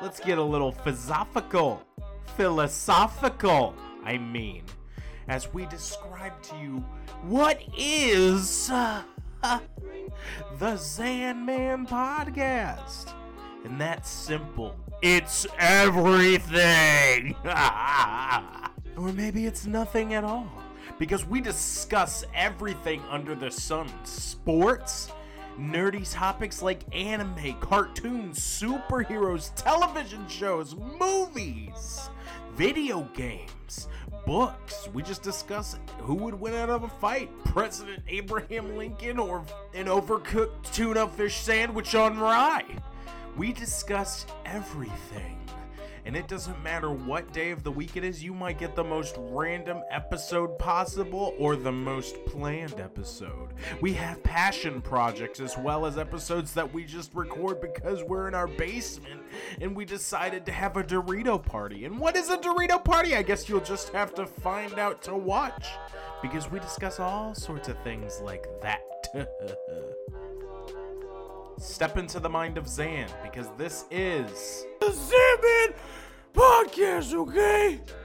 let's get a little philosophical. Philosophical, I mean, as we describe to you what is uh, the Zanman podcast. And that's simple. It's everything. or maybe it's nothing at all. Because we discuss everything under the sun sports, nerdy topics like anime, cartoons, superheroes, television shows, movies, video games, books. We just discuss who would win out of a fight President Abraham Lincoln or an overcooked tuna fish sandwich on rye. We discuss everything. And it doesn't matter what day of the week it is, you might get the most random episode possible or the most planned episode. We have passion projects as well as episodes that we just record because we're in our basement and we decided to have a Dorito party. And what is a Dorito party? I guess you'll just have to find out to watch because we discuss all sorts of things like that. Step into the mind of Zan because this is the Zanman podcast, okay?